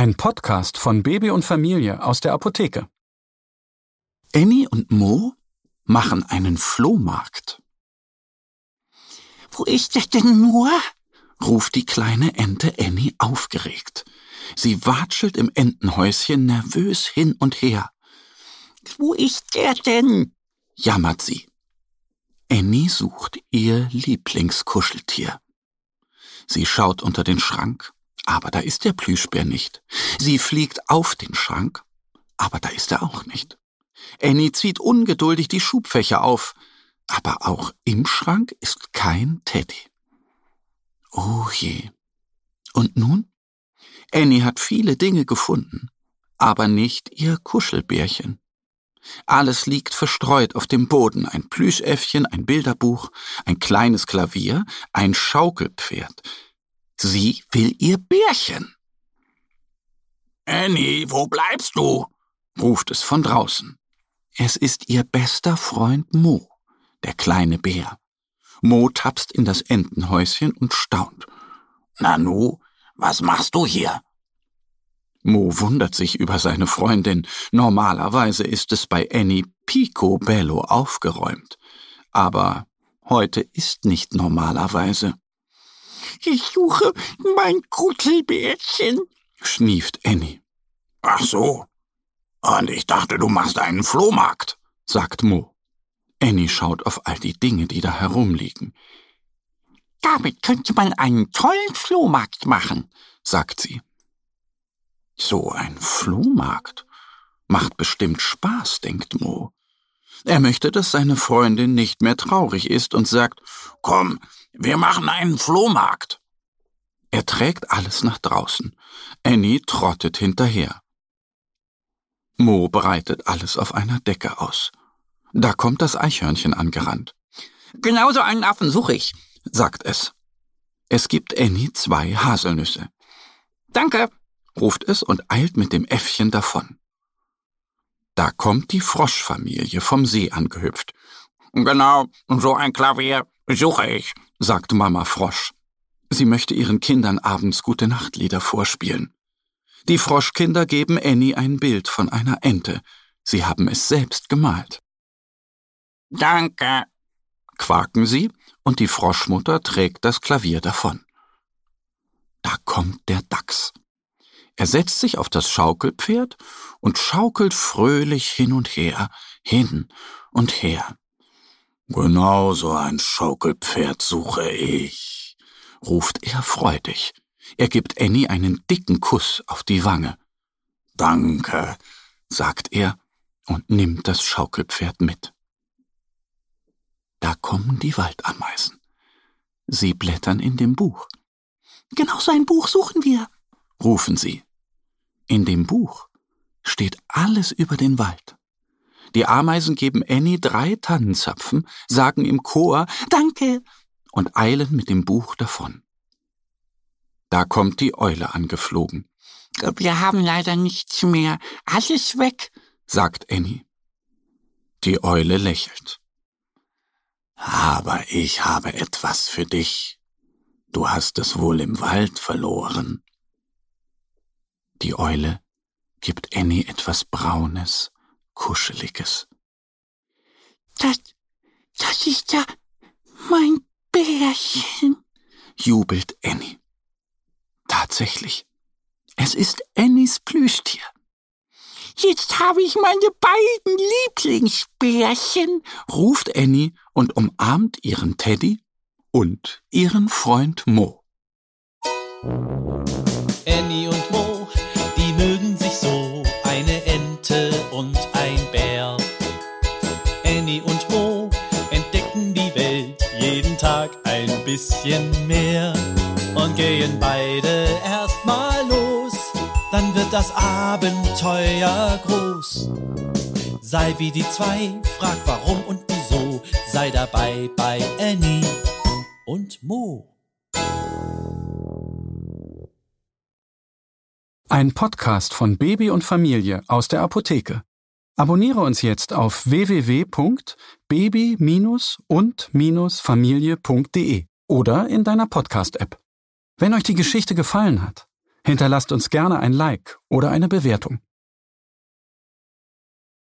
Ein Podcast von Baby und Familie aus der Apotheke. Annie und Mo machen einen Flohmarkt. Wo ist das denn nur? ruft die kleine Ente Annie aufgeregt. Sie watschelt im Entenhäuschen nervös hin und her. Wo ist der denn? jammert sie. Annie sucht ihr Lieblingskuscheltier. Sie schaut unter den Schrank, aber da ist der Plüschbär nicht. Sie fliegt auf den Schrank, aber da ist er auch nicht. Annie zieht ungeduldig die Schubfächer auf, aber auch im Schrank ist kein Teddy. Oh je. Und nun? Annie hat viele Dinge gefunden, aber nicht ihr Kuschelbärchen. Alles liegt verstreut auf dem Boden, ein Plüschäffchen, ein Bilderbuch, ein kleines Klavier, ein Schaukelpferd. Sie will ihr Bärchen. Annie, wo bleibst du? ruft es von draußen. Es ist ihr bester Freund Mo, der kleine Bär. Mo tapst in das Entenhäuschen und staunt. Nanu, was machst du hier? Mo wundert sich über seine Freundin. Normalerweise ist es bei Annie picobello aufgeräumt. Aber heute ist nicht normalerweise. Ich suche mein Kuschelbärchen, schnieft Annie. Ach so. Und ich dachte, du machst einen Flohmarkt, sagt Mo. Annie schaut auf all die Dinge, die da herumliegen. Damit könnte man einen tollen Flohmarkt machen, sagt sie. So ein Flohmarkt macht bestimmt Spaß, denkt Mo. Er möchte, dass seine Freundin nicht mehr traurig ist und sagt, komm, wir machen einen Flohmarkt. Er trägt alles nach draußen. Annie trottet hinterher. Mo breitet alles auf einer Decke aus. Da kommt das Eichhörnchen angerannt. Genauso einen Affen suche ich, sagt es. Es gibt Annie zwei Haselnüsse. Danke, ruft es und eilt mit dem Äffchen davon. Da kommt die Froschfamilie vom See angehüpft. Genau, so ein Klavier suche ich, sagt Mama Frosch. Sie möchte ihren Kindern abends gute Nachtlieder vorspielen. Die Froschkinder geben Annie ein Bild von einer Ente. Sie haben es selbst gemalt. Danke, quaken sie, und die Froschmutter trägt das Klavier davon. Da kommt der Dachs. Er setzt sich auf das Schaukelpferd und schaukelt fröhlich hin und her, hin und her. Genau so ein Schaukelpferd suche ich, ruft er freudig. Er gibt Annie einen dicken Kuss auf die Wange. Danke, sagt er und nimmt das Schaukelpferd mit. Da kommen die Waldameisen. Sie blättern in dem Buch. Genau so ein Buch suchen wir, rufen sie. In dem Buch steht alles über den Wald. Die Ameisen geben Annie drei Tannenzapfen, sagen im Chor Danke und eilen mit dem Buch davon. Da kommt die Eule angeflogen. Wir haben leider nichts mehr. Alles weg, sagt Annie. Die Eule lächelt. Aber ich habe etwas für dich. Du hast es wohl im Wald verloren. Die Eule gibt Annie etwas Braunes, Kuscheliges. Das, das ist ja mein Bärchen, jubelt Annie. Tatsächlich, es ist Annies Plüschtier. Jetzt habe ich meine beiden Lieblingsbärchen, ruft Annie und umarmt ihren Teddy und ihren Freund Mo. Annie und Mo, bisschen mehr und gehen beide erstmal wird das Abenteuer groß. Sei wie die zwei, frag warum und wieso. Sei dabei bei Annie und Mo. Ein Podcast von Baby und Familie aus der Apotheke. Abonniere uns jetzt auf www.baby- und-familie.de oder in deiner Podcast-App. Wenn euch die Geschichte gefallen hat, hinterlasst uns gerne ein Like oder eine Bewertung.